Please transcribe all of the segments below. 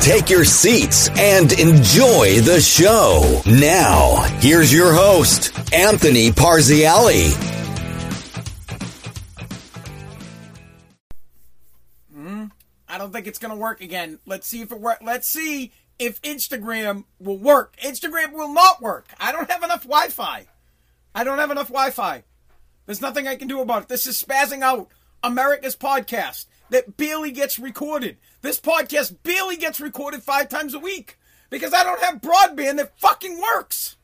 Take your seats and enjoy the show. Now, here's your host, Anthony Parziale. Hmm. I don't think it's going to work again. Let's see if it work. Let's see if Instagram will work. Instagram will not work. I don't have enough Wi-Fi. I don't have enough Wi-Fi. There's nothing I can do about it. This is spazzing out America's podcast that barely gets recorded. This podcast barely gets recorded five times a week because I don't have broadband that fucking works.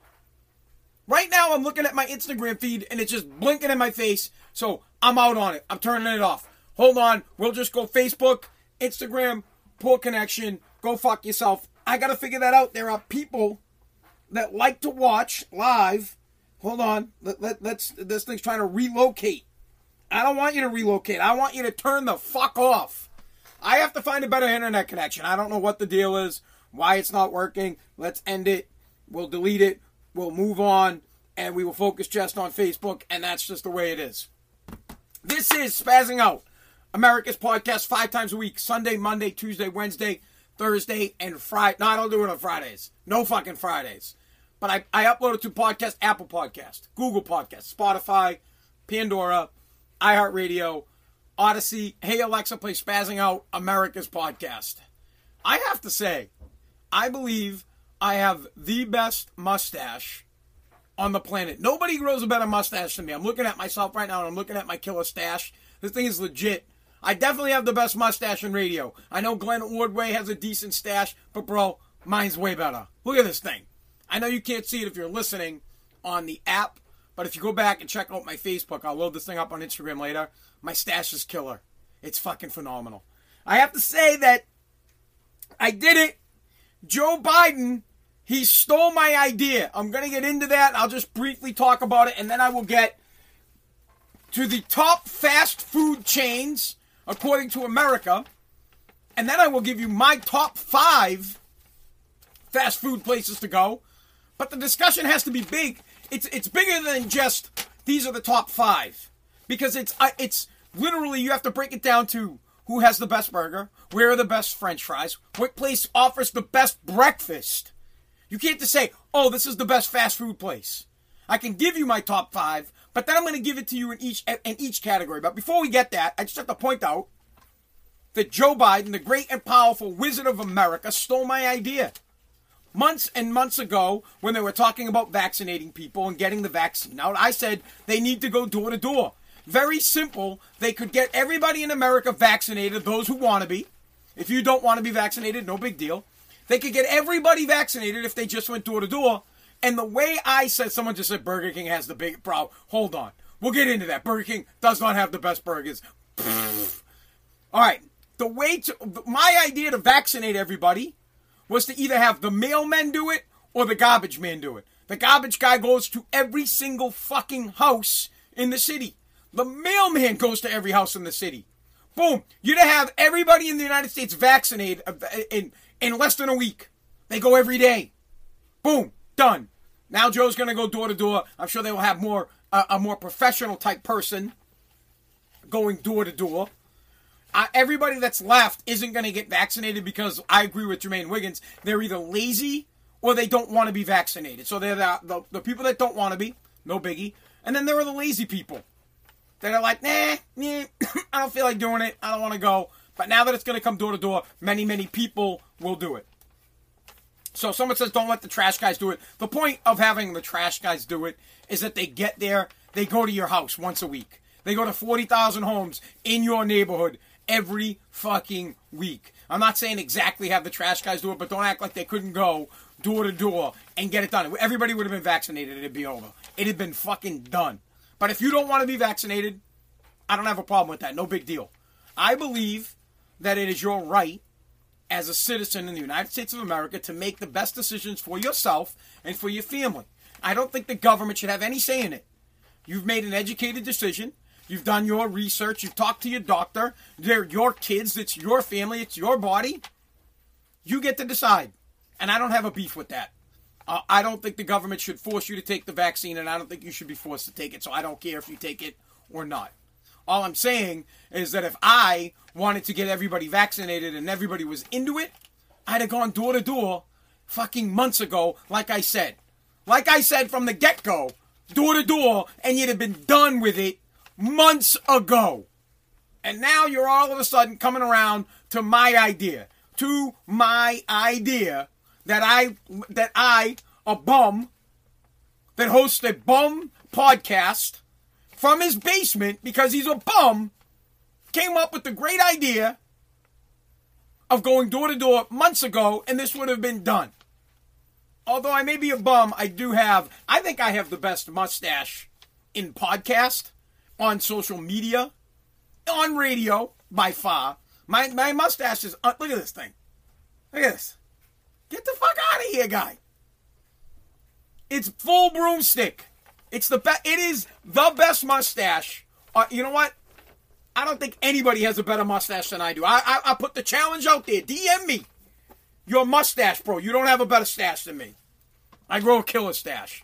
Right now, I'm looking at my Instagram feed and it's just blinking in my face. So I'm out on it. I'm turning it off. Hold on. We'll just go Facebook, Instagram, poor connection, go fuck yourself. I gotta figure that out. There are people that like to watch live. Hold on. Let, let, let's this thing's trying to relocate. I don't want you to relocate. I want you to turn the fuck off. I have to find a better internet connection. I don't know what the deal is, why it's not working. Let's end it. We'll delete it. We'll move on and we will focus just on Facebook and that's just the way it is. This is spazzing out. America's podcast five times a week Sunday, Monday, Tuesday, Wednesday, Thursday, and Friday. No, I don't do it on Fridays. No fucking Fridays. But I, I upload it to podcast, Apple Podcast, Google Podcast, Spotify, Pandora, iHeartRadio, Odyssey. Hey Alexa, play Spazzing Out America's podcast. I have to say, I believe I have the best mustache on the planet. Nobody grows a better mustache than me. I'm looking at myself right now and I'm looking at my killer stash. This thing is legit. I definitely have the best mustache in radio. I know Glenn Ordway has a decent stash, but bro, mine's way better. Look at this thing. I know you can't see it if you're listening on the app, but if you go back and check out my Facebook, I'll load this thing up on Instagram later. My stash is killer. It's fucking phenomenal. I have to say that I did it. Joe Biden, he stole my idea. I'm going to get into that. I'll just briefly talk about it, and then I will get to the top fast food chains according to America. And then I will give you my top five fast food places to go. But the discussion has to be big. It's it's bigger than just these are the top five because it's uh, it's literally you have to break it down to who has the best burger, where are the best French fries, what place offers the best breakfast. You can't just say, "Oh, this is the best fast food place." I can give you my top five, but then I'm going to give it to you in each in each category. But before we get that, I just have to point out that Joe Biden, the great and powerful wizard of America, stole my idea. Months and months ago, when they were talking about vaccinating people and getting the vaccine out, I said they need to go door to door. Very simple. They could get everybody in America vaccinated, those who want to be. If you don't want to be vaccinated, no big deal. They could get everybody vaccinated if they just went door to door. And the way I said, someone just said Burger King has the big problem. Hold on. We'll get into that. Burger King does not have the best burgers. All right. The way to, my idea to vaccinate everybody was to either have the mailman do it or the garbage man do it. The garbage guy goes to every single fucking house in the city. The mailman goes to every house in the city. Boom. You'd have everybody in the United States vaccinated uh, in, in less than a week. They go every day. Boom. Done. Now Joe's going to go door to door. I'm sure they will have more uh, a more professional type person going door to door. Everybody that's left isn't going to get vaccinated because I agree with Jermaine Wiggins. They're either lazy or they don't want to be vaccinated. So they're the, the, the people that don't want to be, no biggie. And then there are the lazy people that are like, nah, nah I don't feel like doing it. I don't want to go. But now that it's going to come door to door, many, many people will do it. So someone says, don't let the trash guys do it. The point of having the trash guys do it is that they get there, they go to your house once a week. They go to 40,000 homes in your neighborhood every fucking week. I'm not saying exactly have the trash guys do it, but don't act like they couldn't go door to door and get it done. Everybody would have been vaccinated, it'd be over. It had been fucking done. But if you don't want to be vaccinated, I don't have a problem with that. No big deal. I believe that it is your right as a citizen in the United States of America to make the best decisions for yourself and for your family. I don't think the government should have any say in it. You've made an educated decision. You've done your research. You've talked to your doctor. They're your kids. It's your family. It's your body. You get to decide. And I don't have a beef with that. Uh, I don't think the government should force you to take the vaccine, and I don't think you should be forced to take it. So I don't care if you take it or not. All I'm saying is that if I wanted to get everybody vaccinated and everybody was into it, I'd have gone door to door fucking months ago, like I said. Like I said from the get go, door to door, and you'd have been done with it months ago. And now you're all of a sudden coming around to my idea. To my idea that I that I, a bum, that hosts a bum podcast from his basement because he's a bum, came up with the great idea of going door to door months ago, and this would have been done. Although I may be a bum, I do have, I think I have the best mustache in podcast, on social media, on radio by far. My, my mustache is, uh, look at this thing. Look at this. Get the fuck out of here, guy. It's full broomstick. It's the best. It is the best mustache. Uh, you know what? I don't think anybody has a better mustache than I do. I, I I put the challenge out there. DM me your mustache, bro. You don't have a better stash than me. I grow a killer stash.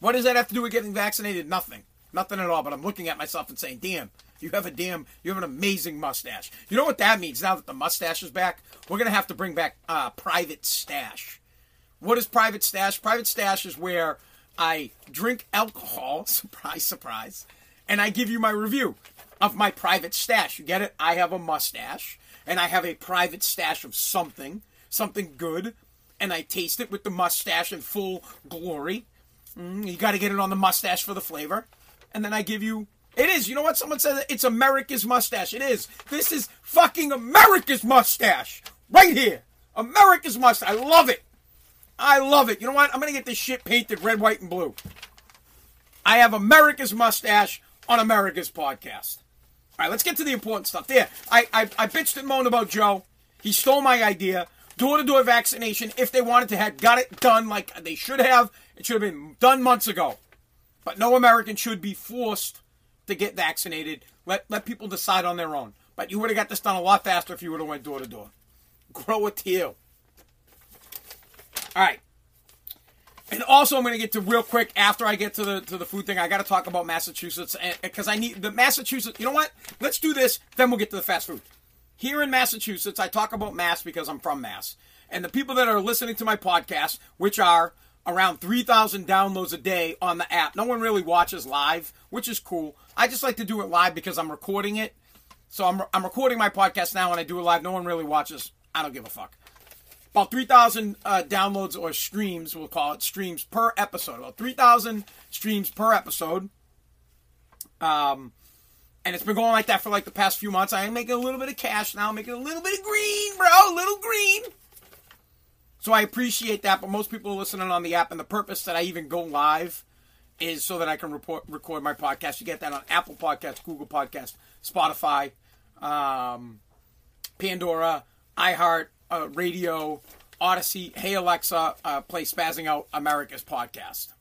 What does that have to do with getting vaccinated? Nothing. Nothing at all. But I'm looking at myself and saying, damn, you have a damn, you have an amazing mustache. You know what that means? Now that the mustache is back, we're gonna have to bring back uh, private stash. What is private stash? Private stash is where I drink alcohol, surprise, surprise, and I give you my review of my private stash. You get it? I have a mustache, and I have a private stash of something, something good, and I taste it with the mustache in full glory. Mm, you got to get it on the mustache for the flavor, and then I give you. It is. You know what? Someone said it's America's mustache. It is. This is fucking America's mustache right here. America's mustache. I love it. I love it. You know what? I'm to get this shit painted red, white, and blue. I have America's mustache on America's podcast. All right, let's get to the important stuff. There, I, I, I bitched and moaned about Joe. He stole my idea. Door to door vaccination, if they wanted to have got it done like they should have, it should have been done months ago. But no American should be forced to get vaccinated. Let let people decide on their own. But you would have got this done a lot faster if you would have went door to door. Grow a tail. All right. And also, I'm going to get to real quick after I get to the to the food thing. I got to talk about Massachusetts because I need the Massachusetts. You know what? Let's do this. Then we'll get to the fast food. Here in Massachusetts, I talk about Mass because I'm from Mass, and the people that are listening to my podcast, which are around 3,000 downloads a day on the app. No one really watches live, which is cool. I just like to do it live because I'm recording it. So I'm, I'm recording my podcast now and I do it live. No one really watches. I don't give a fuck about 3,000 uh, downloads or streams, we'll call it streams per episode. About 3,000 streams per episode. Um, and it's been going like that for like the past few months. I am making a little bit of cash now, making a little bit of green, bro, a little green. So I appreciate that, but most people are listening on the app, and the purpose that I even go live is so that I can report, record my podcast. You get that on Apple Podcasts, Google Podcasts, Spotify, um, Pandora, iHeart, uh, radio, Odyssey. Hey Alexa, uh, play Spazzing Out America's podcast.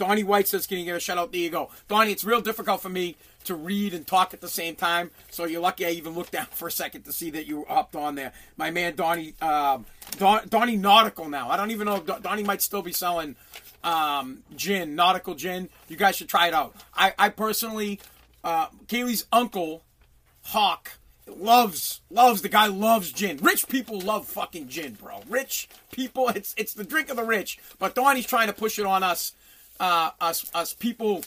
Donnie White says, "Can you give a shout out?" There you go, Donnie. It's real difficult for me to read and talk at the same time, so you're lucky I even looked down for a second to see that you hopped on there. My man Donnie, um, Don, Donnie Nautical. Now I don't even know Donnie might still be selling um, gin, nautical gin. You guys should try it out. I, I personally, uh, Kaylee's uncle, Hawk loves loves the guy loves gin. Rich people love fucking gin, bro. Rich people, it's it's the drink of the rich. But Donnie's trying to push it on us, uh, us us people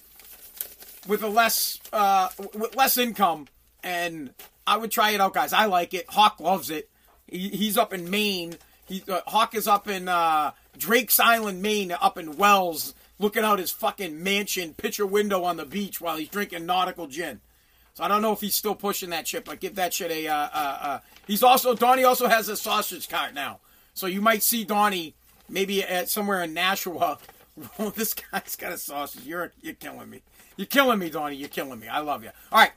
with a less uh, with less income. And I would try it out, guys. I like it. Hawk loves it. He, he's up in Maine. He uh, Hawk is up in uh, Drake's Island, Maine, up in Wells, looking out his fucking mansion picture window on the beach while he's drinking nautical gin. So I don't know if he's still pushing that shit, but give that shit a. Uh, uh, uh. He's also Donnie also has a sausage cart now, so you might see Donnie maybe at somewhere in Nashua. This guy's got a sausage. You're you're killing me. You're killing me, Donnie. You're killing me. I love you. All right,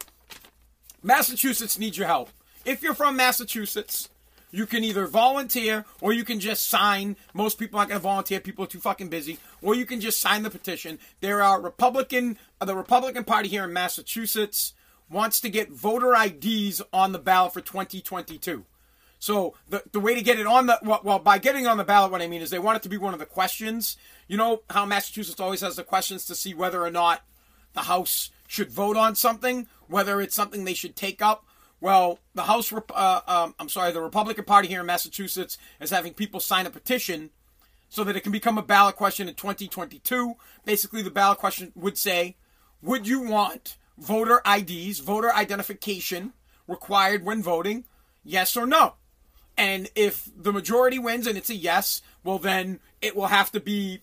Massachusetts needs your help. If you're from Massachusetts, You can either volunteer or you can just sign. Most people aren't going to volunteer. People are too fucking busy. Or you can just sign the petition. There are Republican, uh, the Republican Party here in Massachusetts wants to get voter IDs on the ballot for 2022. So the, the way to get it on the well, well by getting on the ballot, what I mean is they want it to be one of the questions. You know how Massachusetts always has the questions to see whether or not the House should vote on something, whether it's something they should take up. Well, the House, uh, um, I'm sorry, the Republican Party here in Massachusetts is having people sign a petition so that it can become a ballot question in 2022. Basically, the ballot question would say, would you want voter IDs, voter identification required when voting? Yes or no? And if the majority wins and it's a yes, well, then it will have to be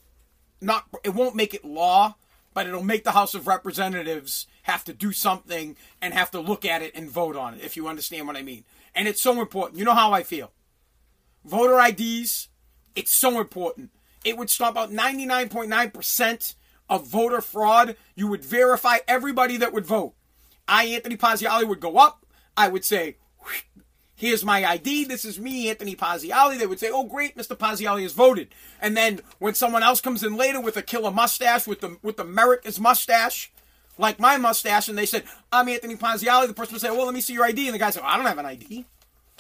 not, it won't make it law, but it'll make the House of Representatives have to do something and have to look at it and vote on it, if you understand what I mean. And it's so important. You know how I feel. Voter IDs, it's so important. It would stop out 99.9% of voter fraud. You would verify everybody that would vote. I, Anthony Parziale, would go up. I would say, Here's my ID. This is me, Anthony Parziale. They would say, "Oh, great, Mr. Parziale has voted." And then when someone else comes in later with a killer mustache, with the with the America's mustache, like my mustache, and they said, "I'm Anthony Parziale," the person would say, "Well, let me see your ID." And the guy said, "I don't have an ID,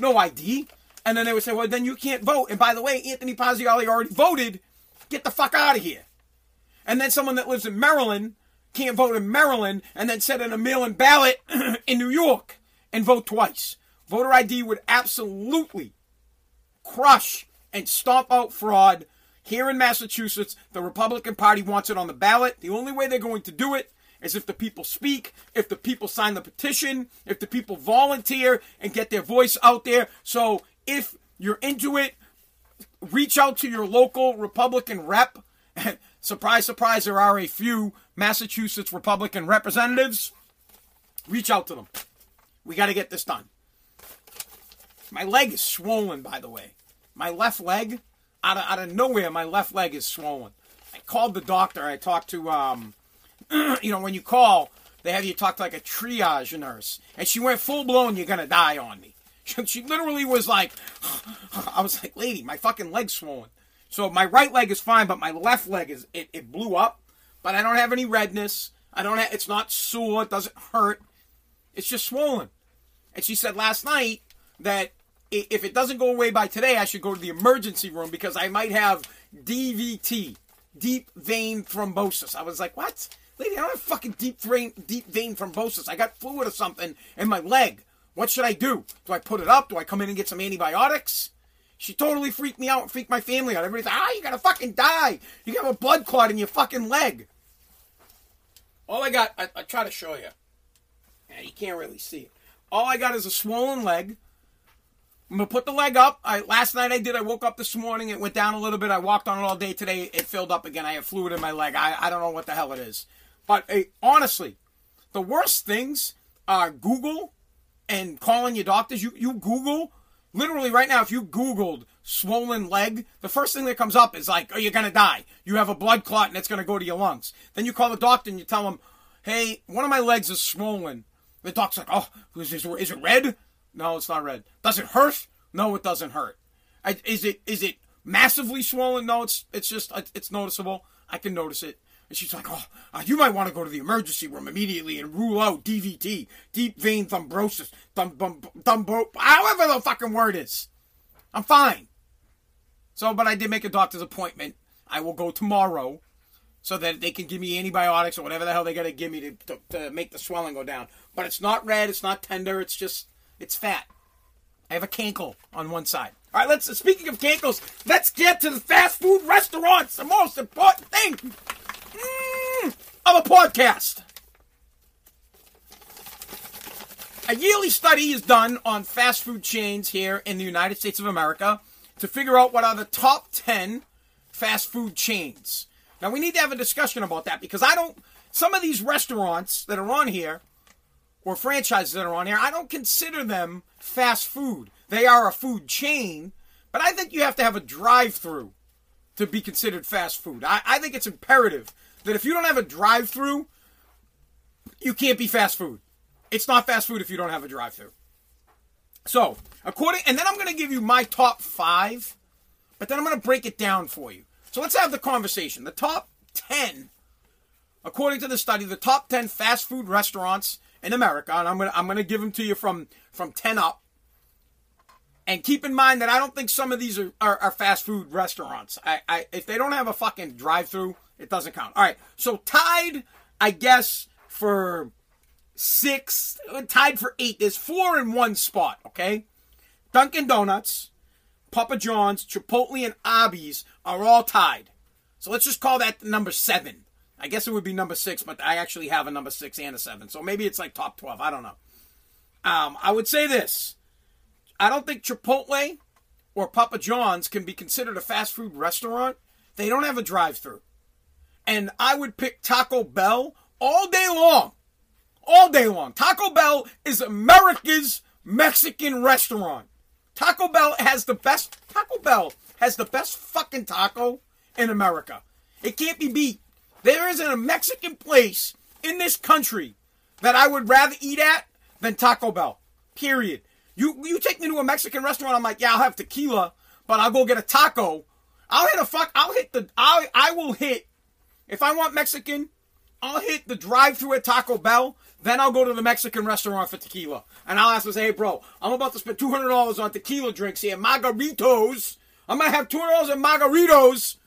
no ID." And then they would say, "Well, then you can't vote." And by the way, Anthony Parziale already voted. Get the fuck out of here. And then someone that lives in Maryland can't vote in Maryland, and then send in a mail-in ballot in New York and vote twice. Voter ID would absolutely crush and stomp out fraud here in Massachusetts. The Republican Party wants it on the ballot. The only way they're going to do it is if the people speak, if the people sign the petition, if the people volunteer and get their voice out there. So if you're into it, reach out to your local Republican rep. surprise, surprise, there are a few Massachusetts Republican representatives. Reach out to them. We got to get this done. My leg is swollen, by the way. My left leg, out of, out of nowhere, my left leg is swollen. I called the doctor. I talked to, um, you know, when you call, they have you talk to like a triage nurse. And she went full blown, you're going to die on me. She literally was like, I was like, lady, my fucking leg's swollen. So my right leg is fine, but my left leg is, it, it blew up. But I don't have any redness. I don't have, it's not sore. It doesn't hurt. It's just swollen. And she said last night that if it doesn't go away by today, I should go to the emergency room because I might have DVT, deep vein thrombosis. I was like, what? Lady, I don't have fucking deep vein, deep vein thrombosis. I got fluid or something in my leg. What should I do? Do I put it up? Do I come in and get some antibiotics? She totally freaked me out and freaked my family out. Everybody's like, ah, you're gonna fucking die. You have a blood clot in your fucking leg. All I got, I, I try to show you. Yeah, you can't really see it. All I got is a swollen leg I'm gonna put the leg up. I last night I did. I woke up this morning. It went down a little bit. I walked on it all day today. It filled up again. I have fluid in my leg. I, I don't know what the hell it is. But hey, honestly, the worst things are Google and calling your doctors. You you Google literally right now. If you Googled swollen leg, the first thing that comes up is like, "Oh, you're gonna die. You have a blood clot and it's gonna go to your lungs." Then you call the doctor and you tell them, "Hey, one of my legs is swollen." The doctor's like, "Oh, is, is, is it red?" No, it's not red. Does it hurt? No, it doesn't hurt. I, is it is it massively swollen? No, it's it's just it's noticeable. I can notice it. And she's like, oh, uh, you might want to go to the emergency room immediately and rule out DVT, deep vein thrombosis, thumb, thumb, thumb, however the fucking word is. I'm fine. So, but I did make a doctor's appointment. I will go tomorrow so that they can give me antibiotics or whatever the hell they got to give me to, to, to make the swelling go down. But it's not red, it's not tender, it's just it's fat. I have a cankle on one side. All right, let's. Speaking of cankles, let's get to the fast food restaurants. The most important thing mm, of a podcast. A yearly study is done on fast food chains here in the United States of America to figure out what are the top 10 fast food chains. Now, we need to have a discussion about that because I don't. Some of these restaurants that are on here or franchises that are on here, I don't consider them fast food. They are a food chain, but I think you have to have a drive through to be considered fast food. I, I think it's imperative that if you don't have a drive through, you can't be fast food. It's not fast food if you don't have a drive through. So, according, and then I'm going to give you my top five, but then I'm going to break it down for you. So let's have the conversation. The top 10, according to the study, the top 10 fast food restaurants in America, and I'm to, I'm to give them to you from, from 10 up. And keep in mind that I don't think some of these are, are, are fast food restaurants. I, I, if they don't have a fucking drive through, it doesn't count. All right. So tied, I guess, for six, uh, tied for eight. There's four in one spot, okay? Dunkin' Donuts, Papa John's, Chipotle, and Arby's are all tied. So let's just call that number seven. I guess it would be number six, but I actually have a number six and a seven. So maybe it's like top 12. I don't know. Um, I would say this I don't think Chipotle or Papa John's can be considered a fast food restaurant. They don't have a drive through. And I would pick Taco Bell all day long. All day long. Taco Bell is America's Mexican restaurant. Taco Bell has the best Taco Bell has the best fucking taco in America. It can't be beat. There isn't a Mexican place in this country that I would rather eat at than Taco Bell. Period. You you take me to a Mexican restaurant, I'm like, yeah, I'll have tequila, but I'll go get a taco. I'll hit a fuck. I'll hit the. I I will hit. If I want Mexican, I'll hit the drive-through at Taco Bell. Then I'll go to the Mexican restaurant for tequila, and I'll ask them, "Hey, bro, I'm about to spend two hundred dollars on tequila drinks here, margaritos. I'm gonna have two hundred dollars in margaritos.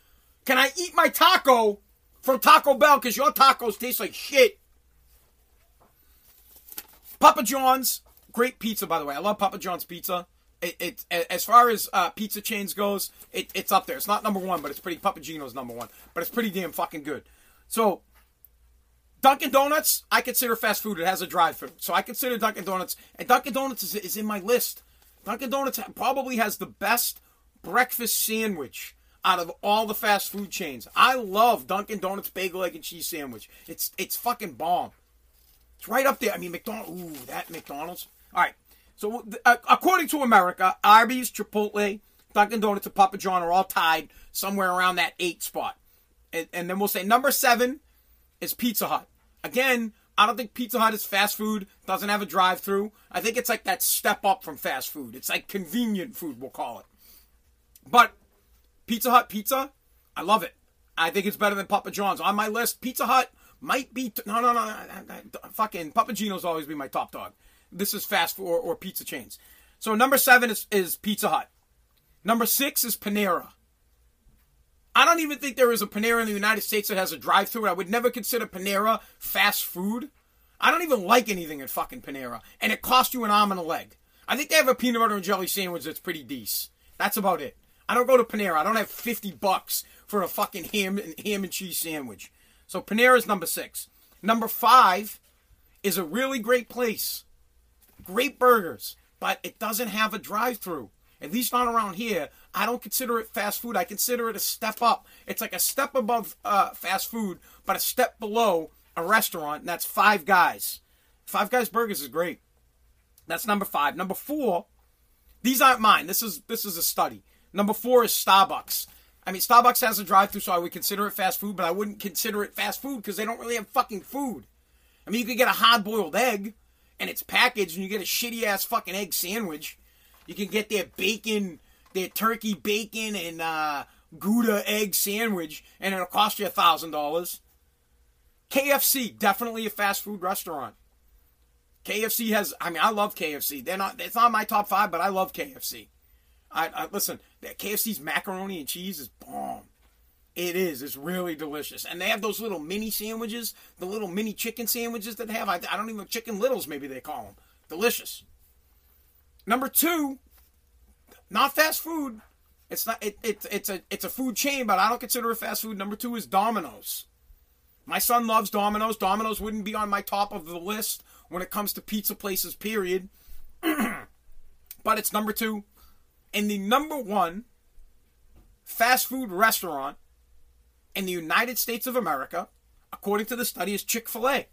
Can I eat my taco from Taco Bell? Because your tacos taste like shit." Papa John's, great pizza, by the way. I love Papa John's pizza. It, it as far as uh, pizza chains goes, it, it's up there. It's not number one, but it's pretty. Papa Gino's number one, but it's pretty damn fucking good. So, Dunkin' Donuts, I consider fast food. It has a drive-through, so I consider Dunkin' Donuts, and Dunkin' Donuts is, is in my list. Dunkin' Donuts probably has the best breakfast sandwich out of all the fast food chains. I love Dunkin' Donuts bagel egg and cheese sandwich. It's it's fucking bomb. It's right up there. I mean, McDonald's. Ooh, that McDonald's. All right. So, uh, according to America, Arby's, Chipotle, Dunkin' Donuts, and Papa John are all tied somewhere around that eight spot. And, and then we'll say number seven is Pizza Hut. Again, I don't think Pizza Hut is fast food, doesn't have a drive through. I think it's like that step up from fast food. It's like convenient food, we'll call it. But Pizza Hut pizza, I love it. I think it's better than Papa John's. On my list, Pizza Hut might be. T- no, no, no, no, Fucking Papa Gino's always be my top dog. This is fast food or, or pizza chains. So number seven is, is Pizza Hut. Number six is Panera. I don't even think there is a Panera in the United States that has a drive through. I would never consider Panera fast food. I don't even like anything at fucking Panera. And it costs you an arm and a leg. I think they have a peanut butter and jelly sandwich that's pretty decent. That's about it. I don't go to Panera. I don't have 50 bucks for a fucking ham and ham and cheese sandwich. So Panera is number six. Number five is a really great place great burgers, but it doesn't have a drive through. At least not around here. I don't consider it fast food. I consider it a step up. It's like a step above uh, fast food, but a step below a restaurant, and that's Five Guys. Five Guys Burgers is great. That's number five. Number four, these aren't mine. This is this is a study. Number four is Starbucks. I mean, Starbucks has a drive-through, so I would consider it fast food, but I wouldn't consider it fast food because they don't really have fucking food. I mean, you could get a hard-boiled egg, and it's packaged and you get a shitty ass fucking egg sandwich. You can get their bacon, their turkey bacon and uh, Gouda egg sandwich, and it'll cost you a thousand dollars. KFC, definitely a fast food restaurant. KFC has, I mean, I love KFC. They're not, it's not my top five, but I love KFC. I, I listen, KFC's macaroni and cheese is bomb. It is. It's really delicious. And they have those little mini sandwiches, the little mini chicken sandwiches that they have. I, I don't even know, chicken littles, maybe they call them. Delicious. Number two, not fast food. It's not. It, it, it's a it's a food chain, but I don't consider it fast food. Number two is Domino's. My son loves Domino's. Domino's wouldn't be on my top of the list when it comes to pizza places. Period. but it's number two, and the number one fast food restaurant in the United States of America, according to the study, is Chick fil A.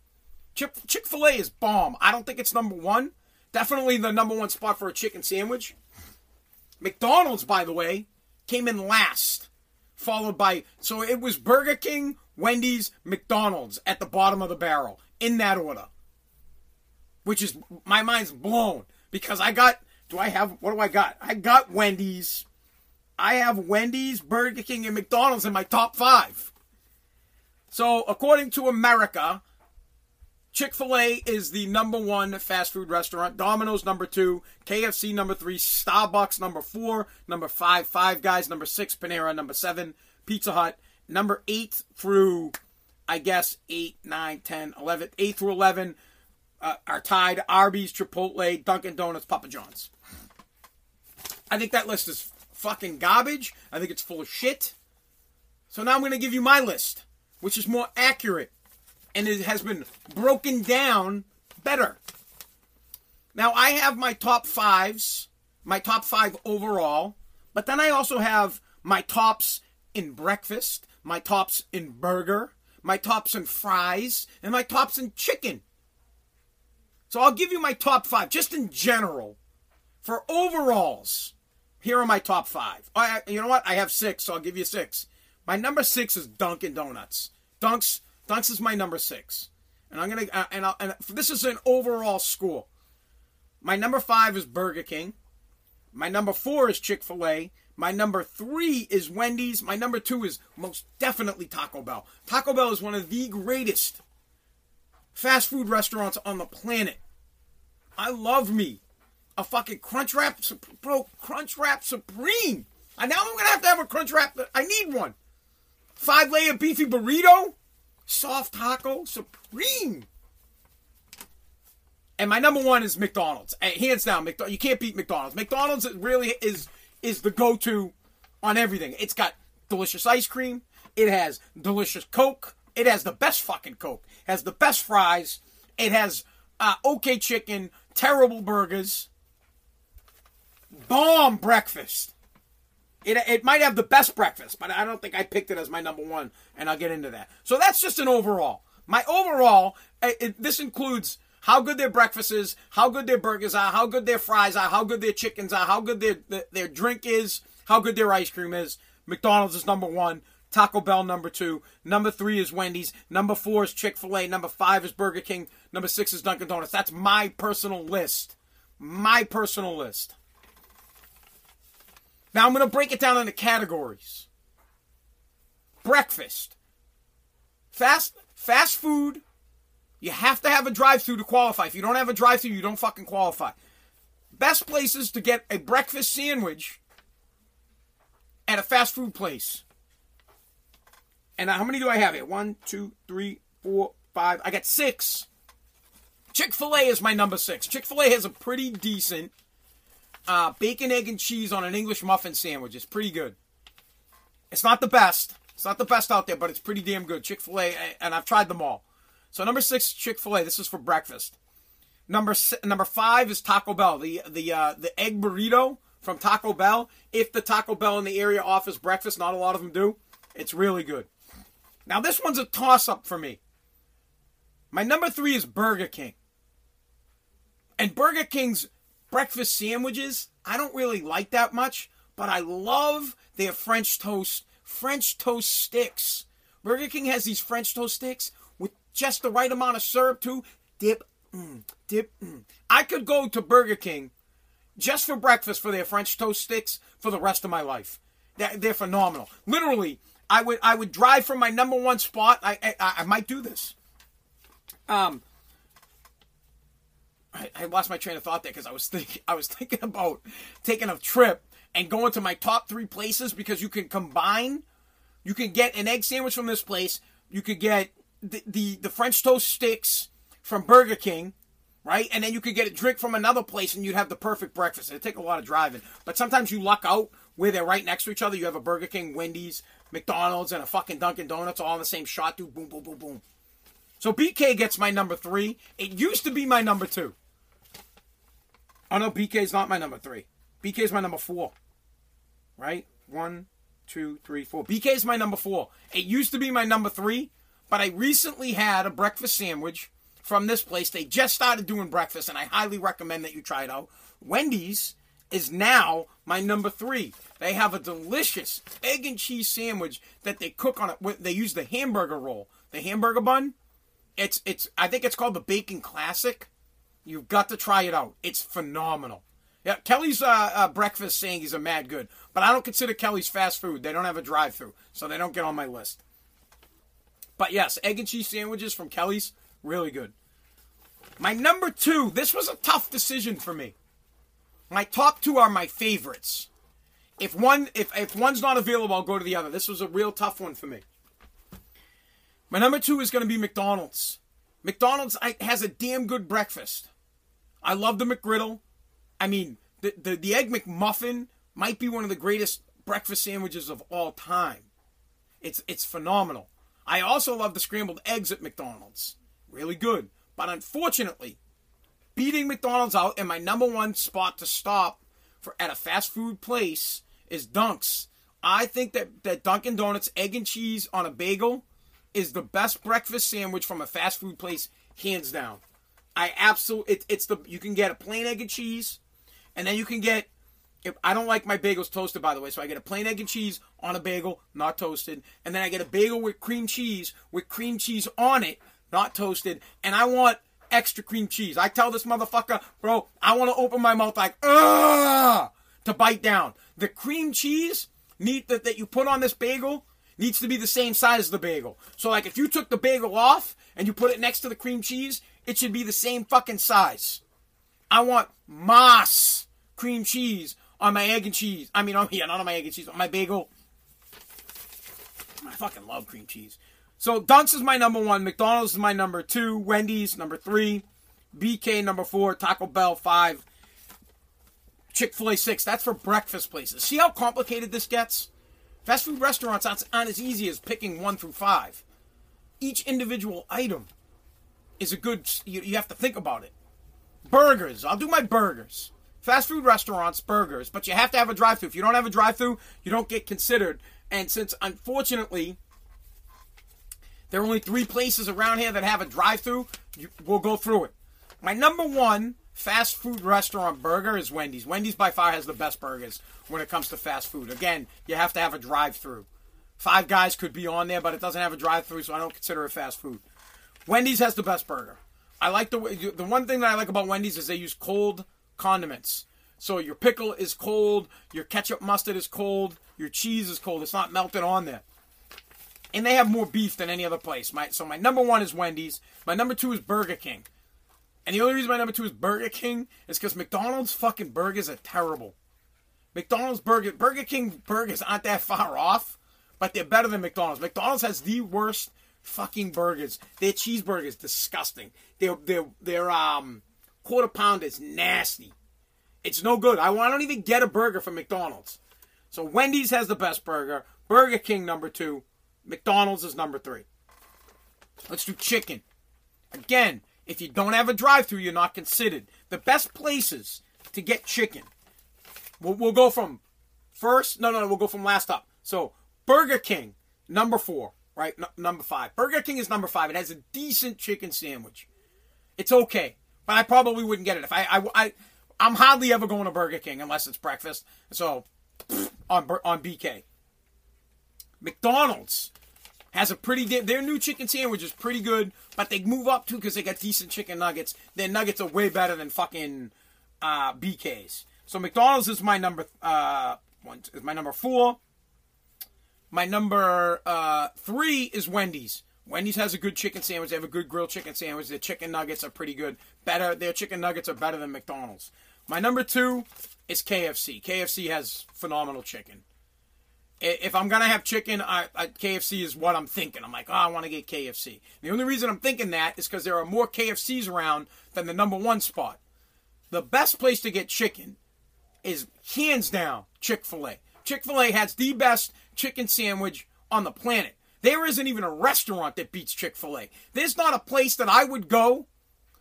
Chick fil A is bomb. I don't think it's number one. Definitely the number one spot for a chicken sandwich. McDonald's, by the way, came in last, followed by. So it was Burger King, Wendy's, McDonald's at the bottom of the barrel, in that order. Which is. My mind's blown because I got do I have? What do I got? I got Wendy's. I have Wendy's, Burger King, and McDonald's in my top five. So, according to America, Chick fil A is the number one fast food restaurant. Domino's number two. KFC number three. Starbucks number four. Number five, Five Guys. Number six, Panera. Number seven, Pizza Hut. Number eight through, I guess, eight, nine, ten, eleven. Eight through 11 uh, are tied Arby's, Chipotle, Dunkin' Donuts, Papa John's. I think that list is fucking garbage. I think it's full of shit. So now I'm going to give you my list, which is more accurate and it has been broken down better. Now I have my top fives, my top five overall, but then I also have my tops in breakfast, my tops in burger, my tops in fries, and my tops in chicken. So I'll give you my top five, just in general. For overalls, here are my top five. I, you know what? I have six, so I'll give you six. My number six is Dunkin' Donuts. Dunks Dunks is my number six, and I'm gonna uh, and, I'll, and this is an overall score. My number five is Burger King. My number four is Chick Fil A. My number three is Wendy's. My number two is most definitely Taco Bell. Taco Bell is one of the greatest fast food restaurants on the planet. I love me a fucking Crunch Wrap, bro. Crunch Wrap Supreme. And now I'm gonna have to have a Crunch Wrap. I need one. Five layer beefy burrito soft taco supreme. And my number one is McDonald's. Hands down, McDonald's. You can't beat McDonald's. McDonald's really is is the go-to on everything. It's got delicious ice cream. It has delicious Coke. It has the best fucking Coke. It has the best fries. It has uh, okay chicken, terrible burgers, bomb breakfast. It, it might have the best breakfast, but I don't think I picked it as my number one, and I'll get into that. So that's just an overall. My overall, it, this includes how good their breakfast is, how good their burgers are, how good their fries are, how good their chickens are, how good their, their, their drink is, how good their ice cream is. McDonald's is number one. Taco Bell number two. Number three is Wendy's. Number four is Chick fil A. Number five is Burger King. Number six is Dunkin' Donuts. That's my personal list. My personal list. Now I'm going to break it down into categories. Breakfast. Fast fast food. You have to have a drive-through to qualify. If you don't have a drive-through, you don't fucking qualify. Best places to get a breakfast sandwich at a fast food place. And how many do I have here? One, two, three, four, five. I got six. Chick fil A is my number six. Chick fil A has a pretty decent uh, bacon, egg, and cheese on an English muffin sandwich. It's pretty good. It's not the best. It's not the best out there, but it's pretty damn good. Chick fil A, and I've tried them all. So number six, Chick fil A. This is for breakfast. Number number five is Taco Bell. The the uh, the egg burrito from Taco Bell. If the Taco Bell in the area offers breakfast, not a lot of them do. It's really good. Now this one's a toss up for me. My number three is Burger King. And Burger King's breakfast sandwiches, I don't really like that much, but I love their French toast, French toast sticks. Burger King has these French toast sticks with just the right amount of syrup too. Dip, mm, dip. Mm. I could go to Burger King just for breakfast for their French toast sticks for the rest of my life. They're, they're phenomenal. Literally, I would I would drive from my number one spot. I I, I might do this. Um, I, I lost my train of thought there because I was thinking I was thinking about taking a trip and going to my top three places because you can combine. You can get an egg sandwich from this place. You could get the, the, the French toast sticks from Burger King, right? And then you could get a drink from another place and you'd have the perfect breakfast. It'd take a lot of driving. But sometimes you luck out where they're right next to each other. You have a Burger King, Wendy's, McDonald's, and a fucking Dunkin' Donuts all in the same shot, dude. Boom, boom, boom, boom. So BK gets my number three. It used to be my number two. Oh no, BK is not my number three. BK is my number four. Right? One, two, three, four. BK is my number four. It used to be my number three, but I recently had a breakfast sandwich from this place. They just started doing breakfast, and I highly recommend that you try it out. Wendy's is now my number three. They have a delicious egg and cheese sandwich that they cook on it. They use the hamburger roll, the hamburger bun. It's it's I think it's called the Bacon Classic You've got to try it out. It's phenomenal. Yeah, Kelly's uh, uh, breakfast sayings are mad good, but I don't consider Kelly's fast food. They don't have a drive-through, so they don't get on my list. But yes, egg and cheese sandwiches from Kelly's, really good. My number two, this was a tough decision for me. My top two are my favorites. If one if, if one's not available, I'll go to the other. This was a real tough one for me. My number two is going to be McDonald's. McDonald's has a damn good breakfast. I love the McGriddle. I mean, the, the, the Egg McMuffin might be one of the greatest breakfast sandwiches of all time. It's, it's phenomenal. I also love the scrambled eggs at McDonald's. Really good. But unfortunately, beating McDonald's out and my number one spot to stop for at a fast food place is Dunk's. I think that, that Dunkin' Donuts egg and cheese on a bagel is the best breakfast sandwich from a fast food place, hands down. I absolutely it, it's the you can get a plain egg and cheese, and then you can get. If, I don't like my bagels toasted, by the way, so I get a plain egg and cheese on a bagel, not toasted, and then I get a bagel with cream cheese with cream cheese on it, not toasted, and I want extra cream cheese. I tell this motherfucker, bro, I want to open my mouth like, ah, to bite down. The cream cheese meat that, that you put on this bagel needs to be the same size as the bagel. So, like, if you took the bagel off and you put it next to the cream cheese, it should be the same fucking size. I want moss cream cheese on my egg and cheese. I mean, on, yeah, not on my egg and cheese, on my bagel. I fucking love cream cheese. So Dunk's is my number one. McDonald's is my number two. Wendy's number three. BK number four. Taco Bell five. Chick Fil A six. That's for breakfast places. See how complicated this gets. Fast food restaurants aren't as easy as picking one through five. Each individual item is a good. You, you have to think about it. Burgers. I'll do my burgers. Fast food restaurants, burgers, but you have to have a drive-through. If you don't have a drive-through, you don't get considered. And since unfortunately there are only three places around here that have a drive-through. We'll go through it. My number one fast food restaurant burger is Wendy's. Wendy's by far has the best burgers when it comes to fast food. Again, you have to have a drive-through. Five Guys could be on there, but it doesn't have a drive-through, so I don't consider it fast food. Wendy's has the best burger. I like the the one thing that I like about Wendy's is they use cold condiments. So your pickle is cold, your ketchup mustard is cold, your cheese is cold. It's not melted on there and they have more beef than any other place. My so my number one is Wendy's. My number two is Burger King. And the only reason my number two is Burger King is because McDonald's fucking burgers are terrible. McDonald's burger Burger King burgers aren't that far off, but they're better than McDonald's. McDonald's has the worst fucking burgers. Their cheeseburgers disgusting. Their their their um quarter pound is nasty. It's no good. I, I don't even get a burger from McDonald's. So Wendy's has the best burger. Burger King number two. McDonald's is number three. Let's do chicken. Again, if you don't have a drive through, you're not considered. The best places to get chicken. We'll, we'll go from first. No, no, no. We'll go from last up. So, Burger King, number four, right? Number five. Burger King is number five. It has a decent chicken sandwich. It's okay, but I probably wouldn't get it if I, I, I I'm hardly ever going to Burger King unless it's breakfast. So, on on BK. McDonald's has a pretty their new chicken sandwich is pretty good, but they move up too because they got decent chicken nuggets. Their nuggets are way better than fucking uh, BK's. So McDonald's is my number uh, one is my number four. My number uh, three is Wendy's. Wendy's has a good chicken sandwich. They have a good grilled chicken sandwich. Their chicken nuggets are pretty good. Better, their chicken nuggets are better than McDonald's. My number two is KFC. KFC has phenomenal chicken if I'm gonna have chicken, I, I, KFC is what I'm thinking. I'm like, oh, I want to get KFC. The only reason I'm thinking that is because there are more KFCs around than the number one spot. The best place to get chicken is hands down Chick Fil A. Chick Fil A has the best chicken sandwich on the planet. There isn't even a restaurant that beats Chick Fil A. There's not a place that I would go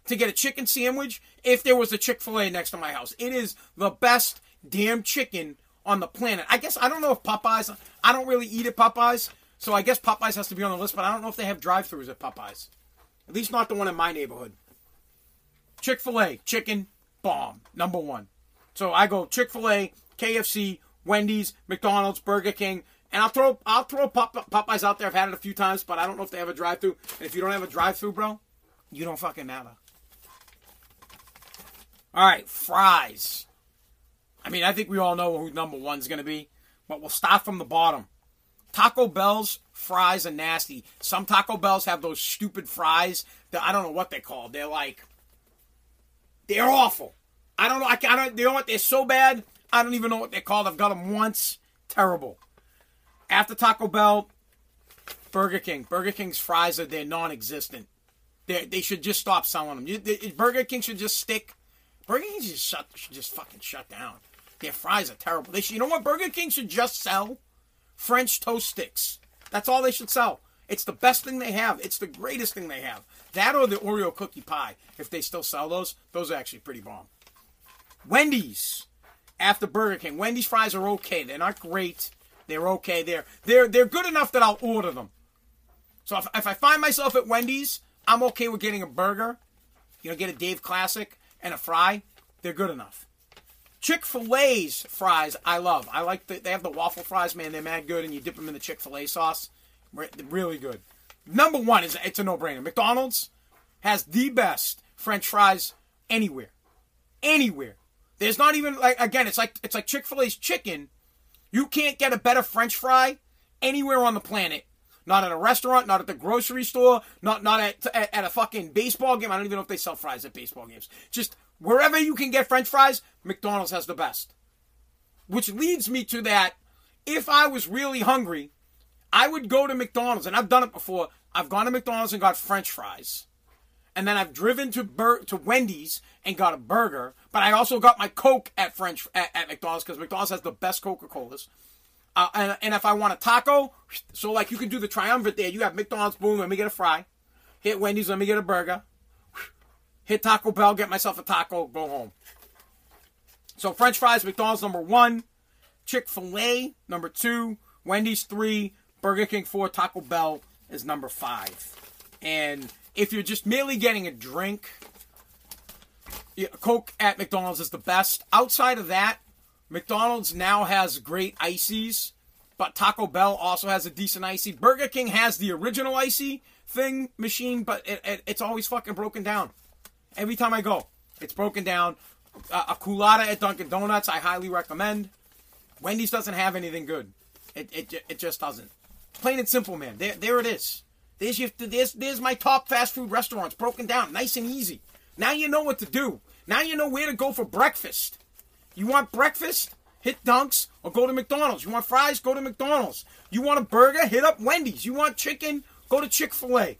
to get a chicken sandwich if there was a Chick Fil A next to my house. It is the best damn chicken on the planet. I guess I don't know if Popeyes. I don't really eat at Popeyes, so I guess Popeyes has to be on the list. But I don't know if they have drive-throughs at Popeyes. At least not the one in my neighborhood. Chick Fil A chicken bomb number one. So I go Chick Fil A, KFC, Wendy's, McDonald's, Burger King, and I'll throw I'll throw Pop, Popeyes out there. I've had it a few times, but I don't know if they have a drive-through. And if you don't have a drive-through, bro, you don't fucking matter. All right, fries. I mean, I think we all know who number one's going to be, but we'll start from the bottom. Taco Bell's fries are nasty. Some Taco Bells have those stupid fries that I don't know what they're called. They're like, they're awful. I don't know. I, I don't. You know what? They're so bad. I don't even know what they're called. I've got them once. Terrible. After Taco Bell, Burger King. Burger King's fries are they're non-existent. They they should just stop selling them. You, they, Burger King should just stick. Burger King should shut should just fucking shut down. Their fries are terrible. They should, you know what? Burger King should just sell French toast sticks. That's all they should sell. It's the best thing they have. It's the greatest thing they have. That or the Oreo cookie pie. If they still sell those, those are actually pretty bomb. Wendy's after Burger King. Wendy's fries are okay. They're not great. They're okay. They're they're they're good enough that I'll order them. So if, if I find myself at Wendy's, I'm okay with getting a burger. You know, get a Dave Classic and a fry. They're good enough. Chick Fil A's fries, I love. I like the, they have the waffle fries, man. They're mad good, and you dip them in the Chick Fil A sauce. Really good. Number one is it's a no brainer. McDonald's has the best French fries anywhere, anywhere. There's not even like again, it's like it's like Chick Fil A's chicken. You can't get a better French fry anywhere on the planet. Not at a restaurant, not at the grocery store, not not at, at, at a fucking baseball game. I don't even know if they sell fries at baseball games. Just wherever you can get French fries, McDonald's has the best. Which leads me to that. If I was really hungry, I would go to McDonald's, and I've done it before. I've gone to McDonald's and got French fries and then I've driven to Bur- to Wendy's and got a burger. But I also got my Coke at French at, at McDonald's because McDonald's has the best Coca Colas. Uh, and, and if I want a taco, so like you can do the triumvirate there. You have McDonald's, boom, let me get a fry. Hit Wendy's, let me get a burger. Hit Taco Bell, get myself a taco, go home. So French fries, McDonald's number one, Chick Fil A number two, Wendy's three, Burger King four, Taco Bell is number five, and if you're just merely getting a drink, Coke at McDonald's is the best. Outside of that, McDonald's now has great ices, but Taco Bell also has a decent icy. Burger King has the original icy thing machine, but it, it, it's always fucking broken down. Every time I go, it's broken down. Uh, a Coolatta at Dunkin' Donuts, I highly recommend. Wendy's doesn't have anything good. It, it, it just doesn't. Plain and simple, man. There, there it is. There's, your, there's, there's my top fast food restaurants broken down, nice and easy. Now you know what to do. Now you know where to go for breakfast. You want breakfast? Hit Dunks or go to McDonald's. You want fries? Go to McDonald's. You want a burger? Hit up Wendy's. You want chicken? Go to Chick fil A.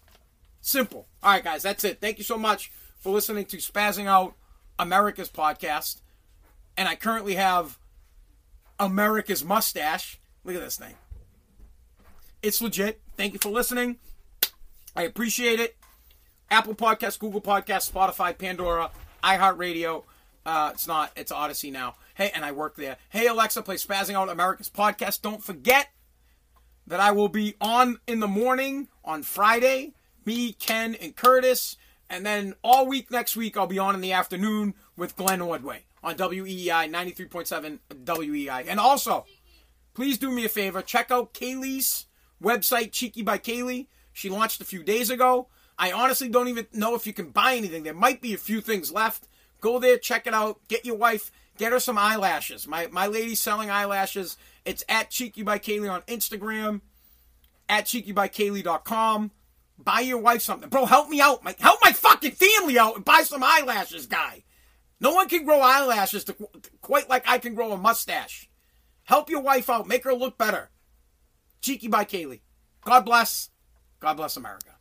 Simple. All right, guys, that's it. Thank you so much for listening to Spazzing Out America's podcast. And I currently have America's mustache. Look at this thing. It's legit. Thank you for listening. I appreciate it. Apple Podcast, Google Podcast, Spotify, Pandora, iHeartRadio. Uh, it's not. It's Audacy now. Hey, and I work there. Hey Alexa, play Spazzing Out America's podcast. Don't forget that I will be on in the morning on Friday. Me, Ken, and Curtis. And then all week next week, I'll be on in the afternoon with Glenn Ordway on WEEI 93.7 WEEI. And also, please do me a favor. Check out Kaylee's website, Cheeky by Kaylee. She launched a few days ago. I honestly don't even know if you can buy anything. There might be a few things left. Go there, check it out. Get your wife, get her some eyelashes. My my lady's selling eyelashes. It's at Cheeky by Kaylee on Instagram, at cheekybykaylee.com. Buy your wife something. Bro, help me out. My, help my fucking family out and buy some eyelashes, guy. No one can grow eyelashes to, quite like I can grow a mustache. Help your wife out. Make her look better. Cheeky by Kaylee. God bless. God bless America.